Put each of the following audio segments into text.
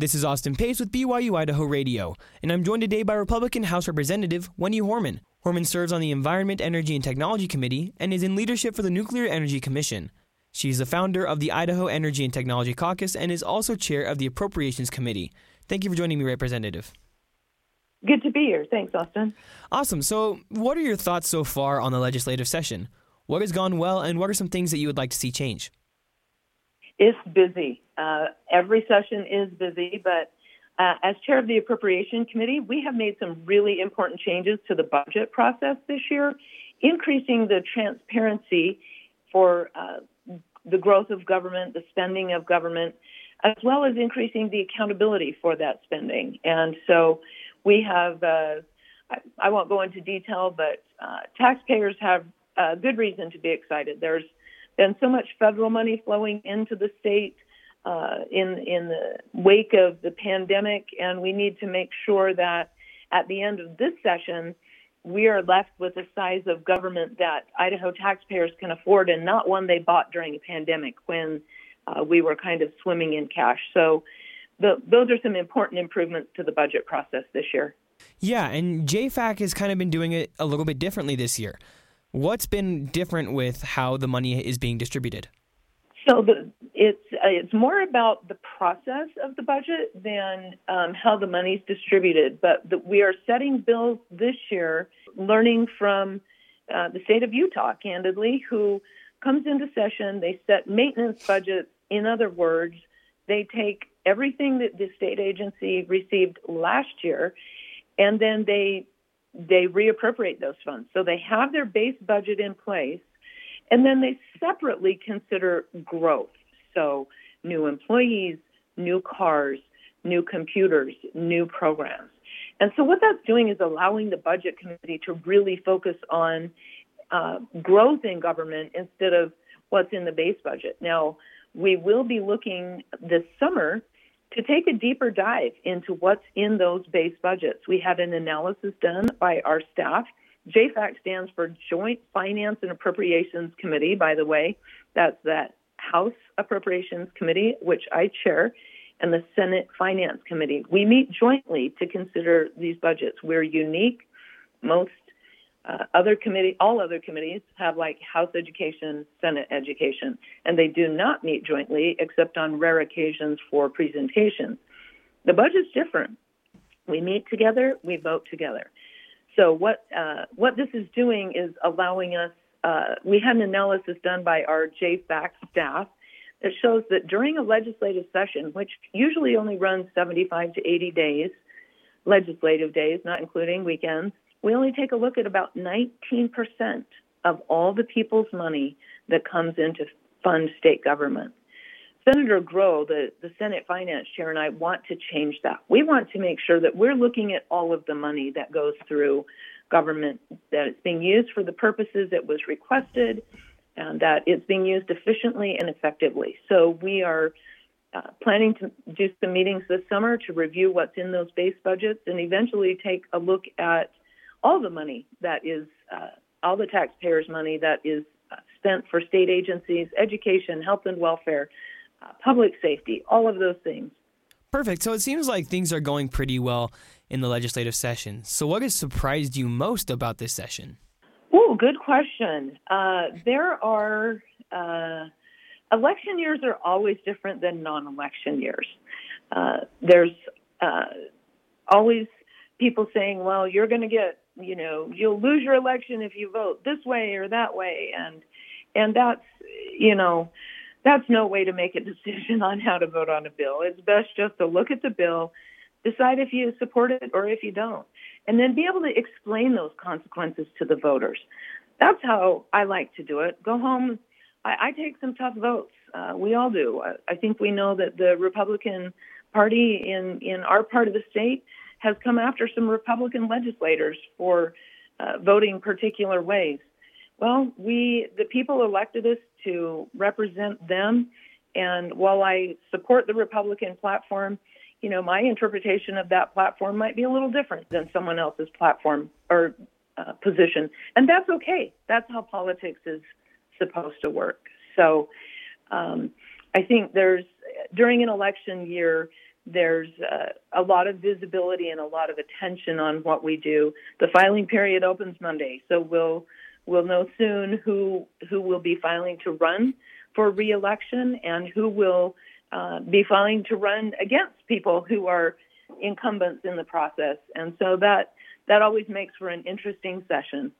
This is Austin Pace with BYU Idaho Radio, and I'm joined today by Republican House Representative Wendy Horman. Horman serves on the Environment, Energy, and Technology Committee and is in leadership for the Nuclear Energy Commission. She's the founder of the Idaho Energy and Technology Caucus and is also chair of the Appropriations Committee. Thank you for joining me, Representative. Good to be here. Thanks, Austin. Awesome. So, what are your thoughts so far on the legislative session? What has gone well, and what are some things that you would like to see change? It's busy. Uh, every session is busy, but uh, as chair of the Appropriation Committee, we have made some really important changes to the budget process this year, increasing the transparency for uh, the growth of government, the spending of government, as well as increasing the accountability for that spending. And so we have, uh, I, I, won't go into detail, but uh, taxpayers have good reason to be excited. There's been so much federal money flowing into the state uh, in in the wake of the pandemic, and we need to make sure that at the end of this session, we are left with a size of government that Idaho taxpayers can afford, and not one they bought during a pandemic when uh, we were kind of swimming in cash. So. The, those are some important improvements to the budget process this year. Yeah, and JFAC has kind of been doing it a little bit differently this year. What's been different with how the money is being distributed? So the, it's uh, it's more about the process of the budget than um, how the money is distributed. But the, we are setting bills this year, learning from uh, the state of Utah, candidly, who comes into session. They set maintenance budgets. In other words, they take everything that the state agency received last year, and then they they reappropriate those funds. So they have their base budget in place, and then they separately consider growth. So new employees, new cars, new computers, new programs. And so what that's doing is allowing the budget committee to really focus on uh, growth in government instead of what's in the base budget. Now, we will be looking this summer to take a deeper dive into what's in those base budgets, we had an analysis done by our staff. JFAC stands for Joint Finance and Appropriations Committee, by the way. That's that House Appropriations Committee, which I chair, and the Senate Finance Committee. We meet jointly to consider these budgets. We're unique. Most uh, other committee, all other committees have like House Education, Senate Education, and they do not meet jointly except on rare occasions for presentations. The budget's different. We meet together, we vote together. So what uh, what this is doing is allowing us. Uh, we had an analysis done by our JFAC staff that shows that during a legislative session, which usually only runs 75 to 80 days, legislative days, not including weekends, we only take a look at about 19% of all the people's money that comes in to fund state government. Senator Grow, the, the Senate Finance Chair, and I want to change that. We want to make sure that we're looking at all of the money that goes through government, that it's being used for the purposes it was requested, and that it's being used efficiently and effectively. So we are uh, planning to do some meetings this summer to review what's in those base budgets and eventually take a look at all the money that is, uh, all the taxpayers' money that is uh, spent for state agencies, education, health and welfare, uh, public safety, all of those things. Perfect. So it seems like things are going pretty well in the legislative session. So, what has surprised you most about this session? Oh, good question. Uh, there are uh, election years are always different than non-election years. Uh, there's uh, always people saying, "Well, you're going to get you know you'll lose your election if you vote this way or that way. And and that's you know that's no way to make a decision on how to vote on a bill. It's best just to look at the bill decide if you support it or if you don't and then be able to explain those consequences to the voters. That's how i like to do it. Go home i, I take some tough votes uh, we all do I, I think we know that the republican party in in our part of the state has come after some Republican legislators for uh, voting particular ways. Well, we, the people elected us to represent them. And while I support the Republican platform, you know, my interpretation of that platform might be a little different than someone else's platform or uh, position. And that's okay. That's how politics is supposed to work. So um, I think there's, during an election year, there's uh, a lot of visibility and a lot of attention on what we do. The filing period opens Monday, so we'll we'll know soon who who will be filing to run for reelection and who will uh, be filing to run against people who are incumbents in the process. And so that that always makes for an interesting session.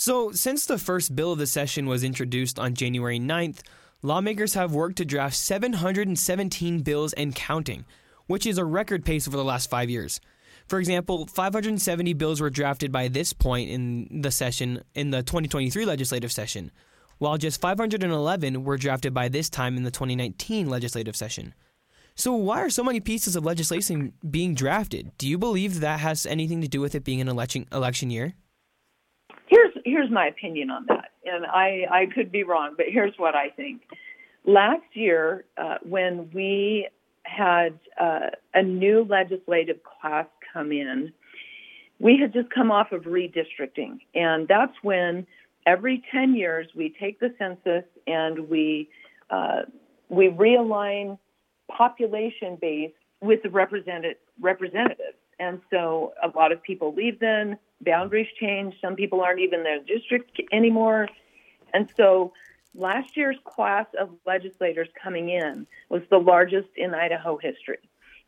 So, since the first bill of the session was introduced on January 9th, lawmakers have worked to draft 717 bills and counting, which is a record pace over the last five years. For example, 570 bills were drafted by this point in the session in the 2023 legislative session, while just 511 were drafted by this time in the 2019 legislative session. So, why are so many pieces of legislation being drafted? Do you believe that has anything to do with it being an election election year? Here's here's my opinion on that, and I I could be wrong, but here's what I think. Last year, uh, when we had uh, a new legislative class come in, we had just come off of redistricting, and that's when every 10 years we take the census and we uh, we realign population base with the represented representatives. And so a lot of people leave then, boundaries change, some people aren't even in their district anymore. And so last year's class of legislators coming in was the largest in Idaho history.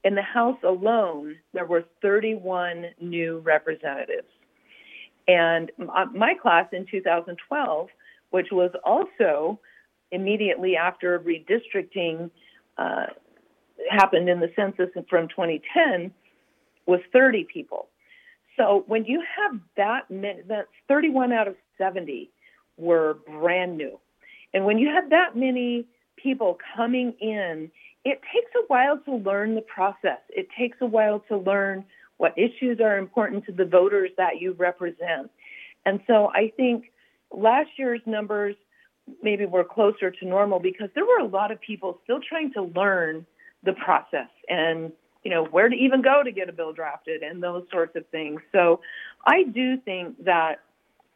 In the House alone, there were 31 new representatives. And my class in 2012, which was also immediately after redistricting uh, happened in the census from 2010, was 30 people. So when you have that many, that's 31 out of 70 were brand new. And when you have that many people coming in, it takes a while to learn the process. It takes a while to learn what issues are important to the voters that you represent. And so I think last year's numbers maybe were closer to normal because there were a lot of people still trying to learn the process and you know where to even go to get a bill drafted and those sorts of things. So I do think that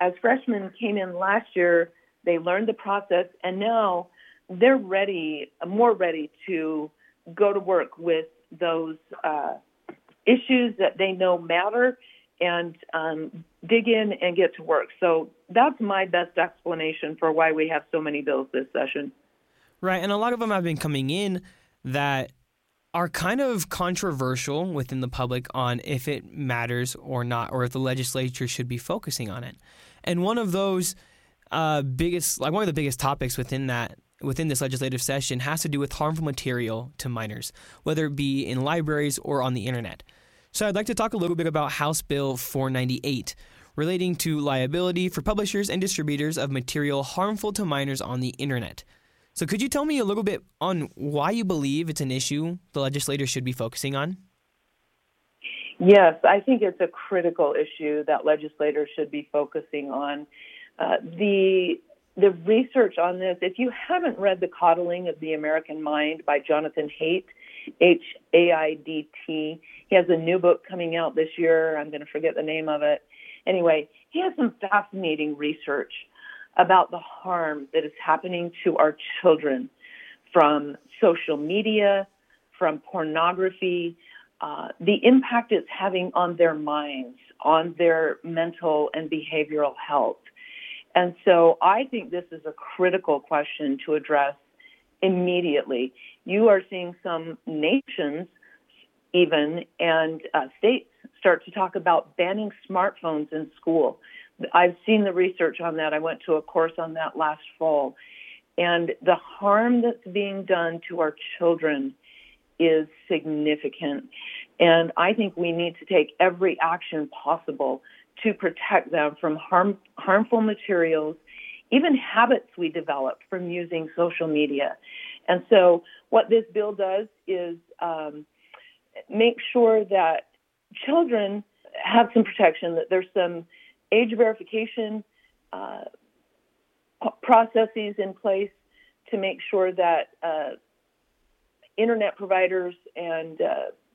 as freshmen came in last year, they learned the process and now they're ready, more ready to go to work with those uh, issues that they know matter and um, dig in and get to work. So that's my best explanation for why we have so many bills this session. Right, and a lot of them have been coming in that are kind of controversial within the public on if it matters or not, or if the legislature should be focusing on it. And one of those uh, biggest, like one of the biggest topics within that within this legislative session has to do with harmful material to minors, whether it be in libraries or on the internet. So I'd like to talk a little bit about House Bill 498, relating to liability for publishers and distributors of material harmful to minors on the internet. So could you tell me a little bit on why you believe it's an issue the legislators should be focusing on? Yes, I think it's a critical issue that legislators should be focusing on. Uh, the the research on this, if you haven't read The Coddling of the American Mind by Jonathan Haidt, H A I D T, he has a new book coming out this year. I'm going to forget the name of it. Anyway, he has some fascinating research about the harm that is happening to our children from social media, from pornography, uh, the impact it's having on their minds, on their mental and behavioral health. And so I think this is a critical question to address immediately. You are seeing some nations, even, and uh, states start to talk about banning smartphones in school. I've seen the research on that. I went to a course on that last fall. And the harm that's being done to our children is significant. And I think we need to take every action possible to protect them from harm, harmful materials, even habits we develop from using social media. And so, what this bill does is um, make sure that children have some protection, that there's some age verification uh, processes in place to make sure that uh, internet providers and uh,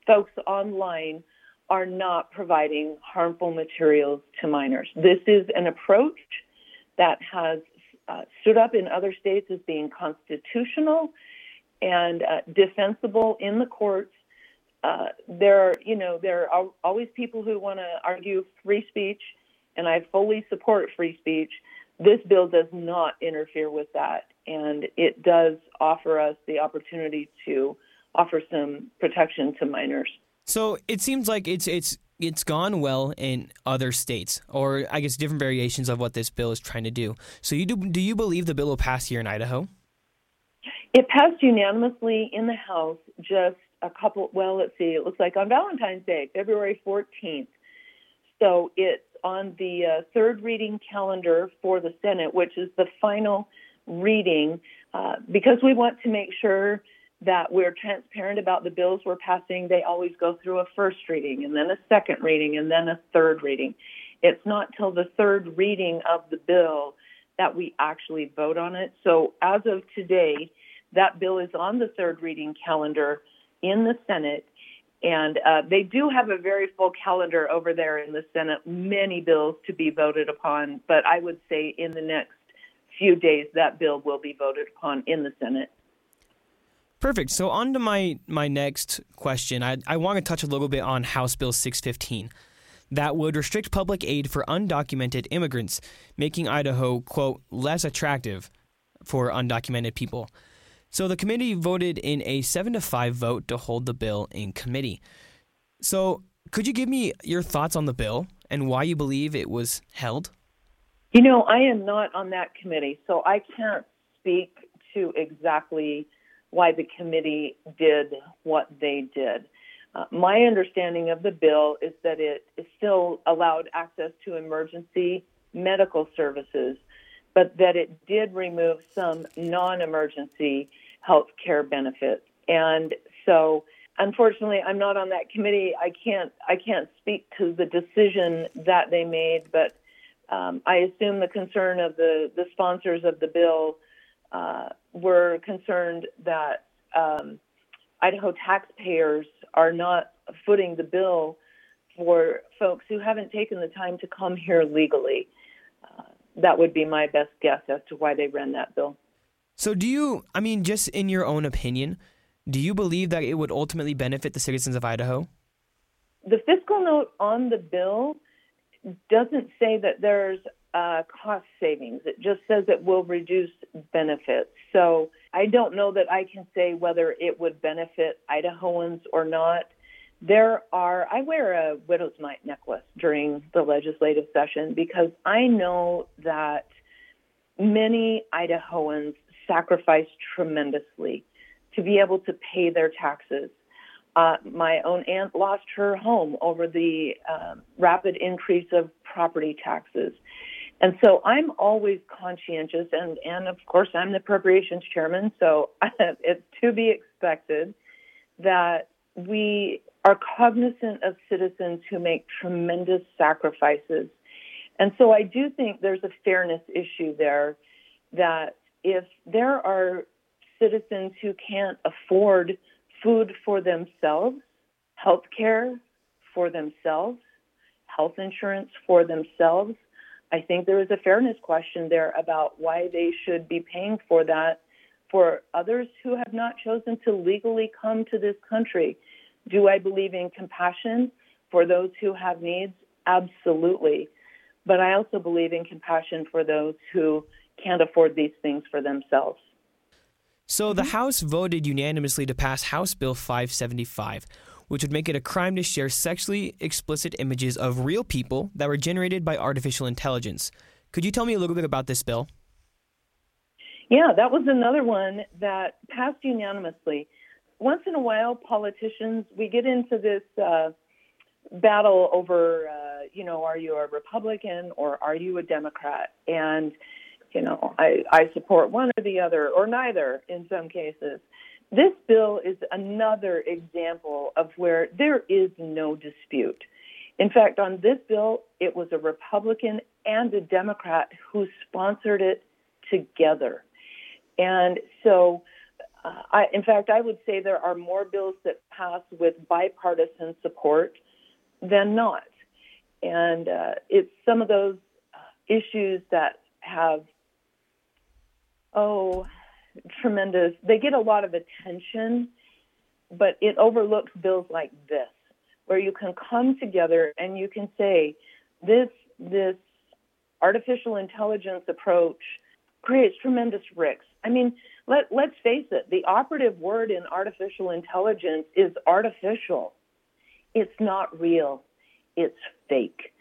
folks online are not providing harmful materials to minors. This is an approach that has uh, stood up in other states as being constitutional and uh, defensible in the courts. uh, there are, you know, there are always people who want to argue free speech, and I fully support free speech. This bill does not interfere with that, and it does offer us the opportunity to offer some protection to minors. So it seems like it's it's it's gone well in other states, or I guess different variations of what this bill is trying to do. So you do do you believe the bill will pass here in Idaho? It passed unanimously in the House just a couple, well, let's see, it looks like on Valentine's Day, February 14th. So it's on the uh, third reading calendar for the Senate, which is the final reading, uh, because we want to make sure that we're transparent about the bills we're passing. They always go through a first reading and then a second reading and then a third reading. It's not till the third reading of the bill that we actually vote on it. So as of today, that bill is on the third reading calendar in the Senate. And uh, they do have a very full calendar over there in the Senate, many bills to be voted upon. But I would say in the next few days, that bill will be voted upon in the Senate. Perfect. So on to my, my next question. I, I want to touch a little bit on House Bill 615 that would restrict public aid for undocumented immigrants, making Idaho, quote, less attractive for undocumented people. So the committee voted in a 7 to 5 vote to hold the bill in committee. So, could you give me your thoughts on the bill and why you believe it was held? You know, I am not on that committee, so I can't speak to exactly why the committee did what they did. Uh, my understanding of the bill is that it still allowed access to emergency medical services, but that it did remove some non emergency health care benefits. And so, unfortunately, I'm not on that committee. I can't I can't speak to the decision that they made, but um, I assume the concern of the the sponsors of the bill uh, were concerned that um, Idaho taxpayers are not footing the bill for folks who haven't taken the time to come here legally. Uh, that would be my best guess as to why they ran that bill. So, do you, I mean, just in your own opinion, do you believe that it would ultimately benefit the citizens of Idaho? The fiscal note on the bill doesn't say that there's uh, cost savings. It just says it will reduce benefits. So I don't know that I can say whether it would benefit Idahoans or not. There are, I wear a widow's mite necklace during the legislative session because I know that many Idahoans sacrificed tremendously to be able to pay their taxes. Uh, my own aunt lost her home over the uh, rapid increase of property taxes. And so I'm always conscientious, and, and of course, I'm the appropriations chairman, so it's to be expected that we are cognizant of citizens who make tremendous sacrifices. And so I do think there's a fairness issue there that if there are citizens who can't afford food for themselves, health care for themselves, health insurance for themselves, I think there is a fairness question there about why they should be paying for that for others who have not chosen to legally come to this country. Do I believe in compassion for those who have needs? Absolutely. But I also believe in compassion for those who can't afford these things for themselves. So the House voted unanimously to pass House Bill 575, which would make it a crime to share sexually explicit images of real people that were generated by artificial intelligence. Could you tell me a little bit about this bill? Yeah, that was another one that passed unanimously. Once in a while, politicians, we get into this uh, battle over, uh, you know, are you a Republican or are you a Democrat? And you know, I, I support one or the other or neither in some cases. This bill is another example of where there is no dispute. In fact, on this bill, it was a Republican and a Democrat who sponsored it together. And so, uh, I, in fact, I would say there are more bills that pass with bipartisan support than not. And uh, it's some of those issues that have oh, tremendous. They get a lot of attention, but it overlooks bills like this, where you can come together and you can say, this this artificial intelligence approach creates tremendous risks. I mean, let let's face it, the operative word in artificial intelligence is artificial. It's not real. It's fake.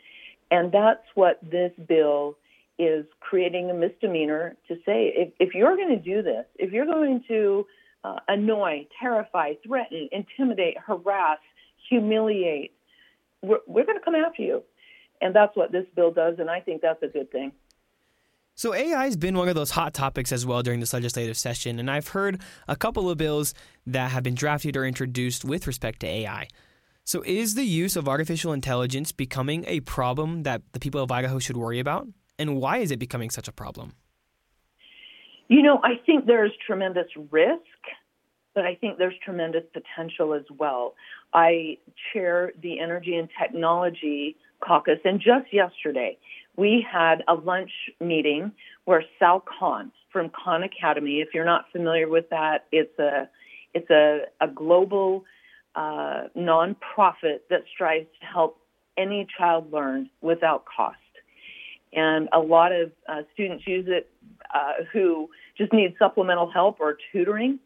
And that's what this bill is creating a misdemeanor to say if, if you're going to do this, if you're going to uh, annoy, terrify, threaten, intimidate, harass, humiliate, we're, we're going to come after you. And that's what this bill does, and I think that's a good thing. So AI has been one of those hot topics as well during this legislative session, and I've heard a couple of bills that have been drafted or introduced with respect to AI. So is the use of artificial intelligence becoming a problem that the people of Idaho should worry about? And why is it becoming such a problem? You know, I think there's tremendous risk, but I think there's tremendous potential as well. I chair the Energy and Technology Caucus, and just yesterday, we had a lunch meeting where Sal Khan from Khan Academy, if you're not familiar with that, it's a it's a, a global uh, nonprofit that strives to help any child learn without cost. And a lot of uh, students use it uh, who just need supplemental help or tutoring.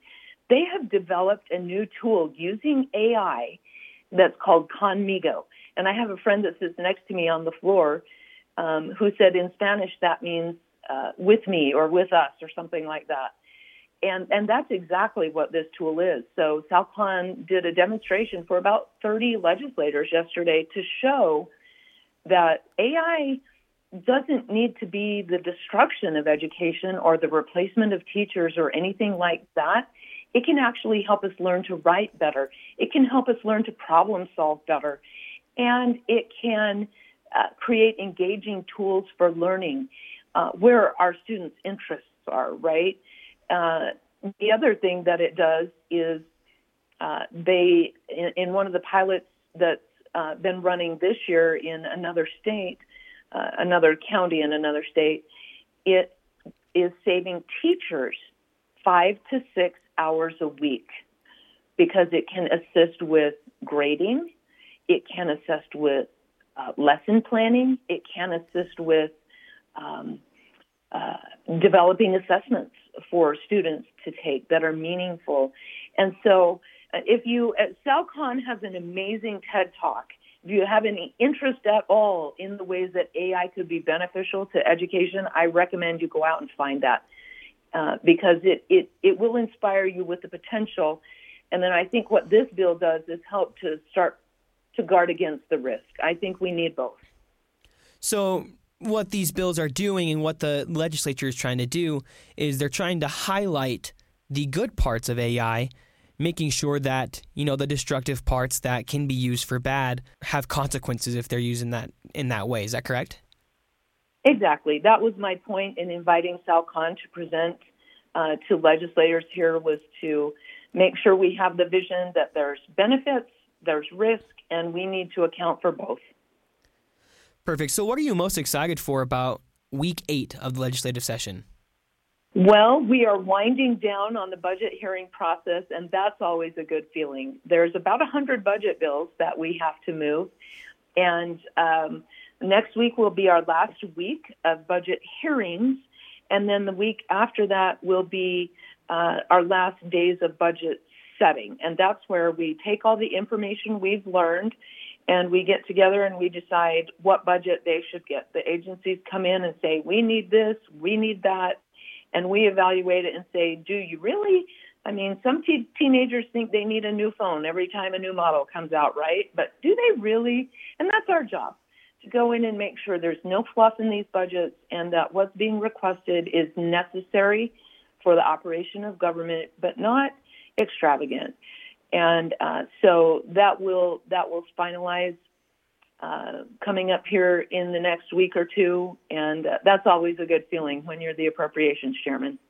They have developed a new tool using AI that's called Khanmigo. And I have a friend that sits next to me on the floor um, who said in Spanish that means uh, with me or with us or something like that. And, and that's exactly what this tool is. So Sal Khan did a demonstration for about 30 legislators yesterday to show that AI doesn't need to be the destruction of education or the replacement of teachers or anything like that. It can actually help us learn to write better. It can help us learn to problem solve better. And it can uh, create engaging tools for learning uh, where our students' interests are, right? Uh, the other thing that it does is uh, they, in, in, one of the pilots that's uh, been running this year in another state, uh, another county in another state, it is saving teachers five to six hours a week because it can assist with grading, it can assist with uh, lesson planning. It can assist with um, uh, developing assessments for students to take that are meaningful. And so, uh, if you, uh, Sal Khan has an amazing TED talk. If you have any interest at all in the ways that AI could be beneficial to education, I recommend you go out and find that uh, because it, it, it will inspire you with the potential. And then I think what this bill does is help to start to guard against the risk. I think we need both. So, what these bills are doing and what the legislature is trying to do is they're trying to highlight the good parts of AI, making sure that, you know, the destructive parts that can be used for bad have consequences if they're used in that in that way. Is that correct? Exactly. That was my point in inviting Sal Khan to present uh, to legislators here was to make sure we have the vision that there's benefits, there's risk, and we need to account for both. Perfect. So, what are you most excited for about week eight of the legislative session? Well, we are winding down on the budget hearing process, and that's always a good feeling. There's about 100 budget bills that we have to move, and um, next week will be our last week of budget hearings, and then the week after that will be uh, our last days of budget setting. And that's where we take all the information we've learned and we get together and we decide what budget they should get. The agencies come in and say, we need this, we need that. And we evaluate it and say, do you really? I mean, some te- teenagers think they need a new phone every time a new model comes out, right? But do they really? And that's our job to go in and make sure there's no fluff in these budgets and that what's being requested is necessary for the operation of government, but not extravagant. And uh, so that will that will finalize uh, coming up here in the next week or two, and uh, that's always a good feeling when you're the appropriations chairman.